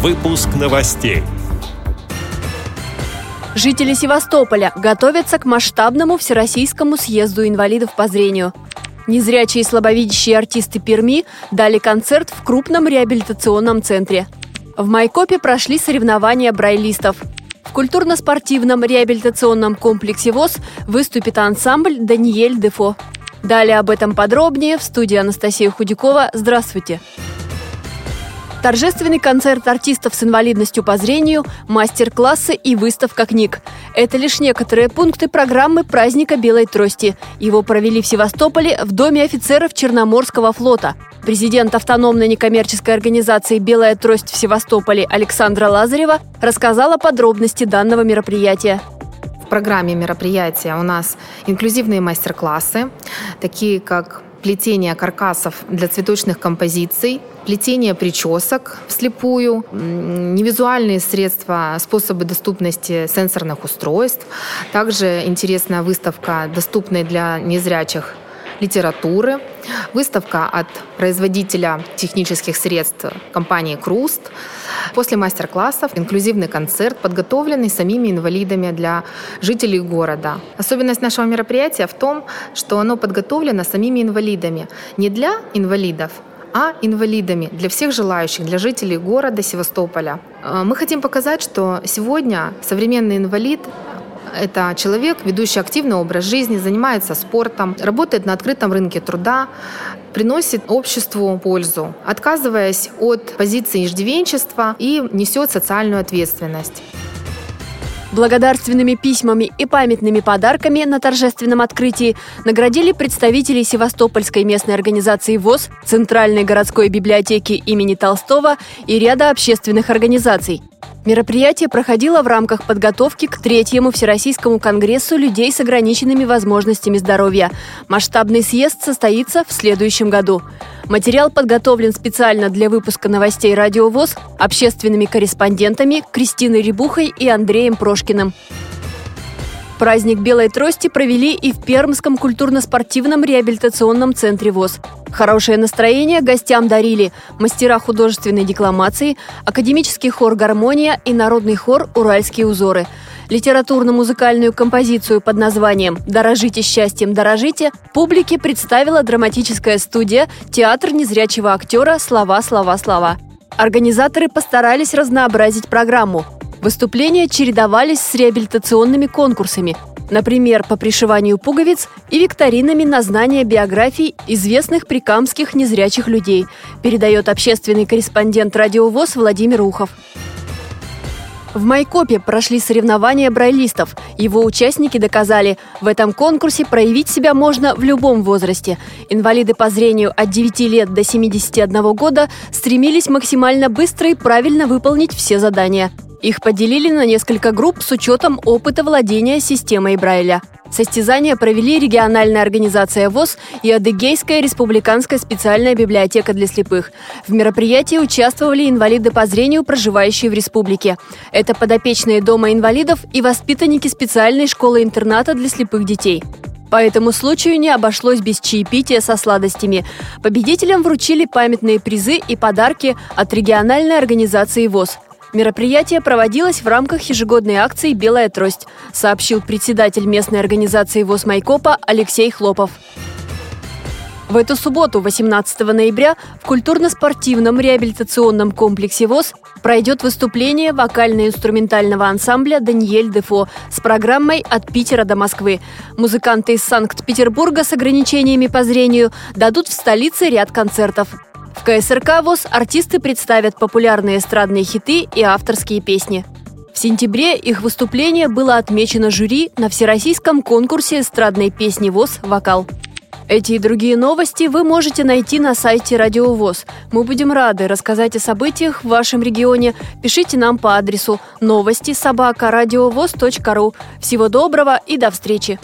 Выпуск новостей. Жители Севастополя готовятся к масштабному всероссийскому съезду инвалидов по зрению. Незрячие и слабовидящие артисты Перми дали концерт в крупном реабилитационном центре. В Майкопе прошли соревнования брайлистов. В культурно-спортивном реабилитационном комплексе ВОЗ выступит ансамбль «Даниэль Дефо». Далее об этом подробнее в студии Анастасия Худякова. Здравствуйте! Здравствуйте! Торжественный концерт артистов с инвалидностью по зрению, мастер-классы и выставка книг. Это лишь некоторые пункты программы праздника Белой трости. Его провели в Севастополе в Доме офицеров Черноморского флота. Президент автономной некоммерческой организации «Белая трость» в Севастополе Александра Лазарева рассказала подробности данного мероприятия. В программе мероприятия у нас инклюзивные мастер-классы, такие как плетение каркасов для цветочных композиций, плетение причесок вслепую, невизуальные средства, способы доступности сенсорных устройств. Также интересная выставка, доступная для незрячих литературы, выставка от производителя технических средств компании «Круст», после мастер-классов инклюзивный концерт, подготовленный самими инвалидами для жителей города. Особенность нашего мероприятия в том, что оно подготовлено самими инвалидами. Не для инвалидов, а инвалидами для всех желающих, для жителей города Севастополя. Э, мы хотим показать, что сегодня современный инвалид это человек, ведущий активный образ жизни, занимается спортом, работает на открытом рынке труда, приносит обществу пользу, отказываясь от позиции иждивенчества и несет социальную ответственность. Благодарственными письмами и памятными подарками на торжественном открытии наградили представителей Севастопольской местной организации ВОЗ, Центральной городской библиотеки имени Толстого и ряда общественных организаций. Мероприятие проходило в рамках подготовки к третьему Всероссийскому конгрессу людей с ограниченными возможностями здоровья. Масштабный съезд состоится в следующем году. Материал подготовлен специально для выпуска новостей «Радио ВОЗ» общественными корреспондентами Кристиной Рябухой и Андреем Прошкиным. Праздник Белой трости провели и в Пермском культурно-спортивном реабилитационном центре ВОЗ. Хорошее настроение гостям дарили мастера художественной декламации, академический хор «Гармония» и народный хор «Уральские узоры». Литературно-музыкальную композицию под названием «Дорожите счастьем, дорожите» публике представила драматическая студия «Театр незрячего актера. Слова, слова, слова». Организаторы постарались разнообразить программу – Выступления чередовались с реабилитационными конкурсами, например, по пришиванию пуговиц и викторинами на знание биографий известных прикамских незрячих людей, передает общественный корреспондент радиовоз Владимир Ухов. В Майкопе прошли соревнования брайлистов. Его участники доказали, в этом конкурсе проявить себя можно в любом возрасте. Инвалиды по зрению от 9 лет до 71 года стремились максимально быстро и правильно выполнить все задания – их поделили на несколько групп с учетом опыта владения системой Брайля. Состязания провели региональная организация ВОЗ и Адыгейская республиканская специальная библиотека для слепых. В мероприятии участвовали инвалиды по зрению, проживающие в республике. Это подопечные Дома инвалидов и воспитанники специальной школы-интерната для слепых детей. По этому случаю не обошлось без чаепития со сладостями. Победителям вручили памятные призы и подарки от региональной организации ВОЗ – Мероприятие проводилось в рамках ежегодной акции «Белая трость», сообщил председатель местной организации ВОЗ Майкопа Алексей Хлопов. В эту субботу, 18 ноября, в культурно-спортивном реабилитационном комплексе ВОЗ пройдет выступление вокально-инструментального ансамбля «Даниэль Дефо» с программой «От Питера до Москвы». Музыканты из Санкт-Петербурга с ограничениями по зрению дадут в столице ряд концертов. КСРК ВОЗ артисты представят популярные эстрадные хиты и авторские песни. В сентябре их выступление было отмечено жюри на всероссийском конкурсе эстрадной песни ВОЗ «Вокал». Эти и другие новости вы можете найти на сайте Радио ВОЗ. Мы будем рады рассказать о событиях в вашем регионе. Пишите нам по адресу новости собака ру. Всего доброго и до встречи!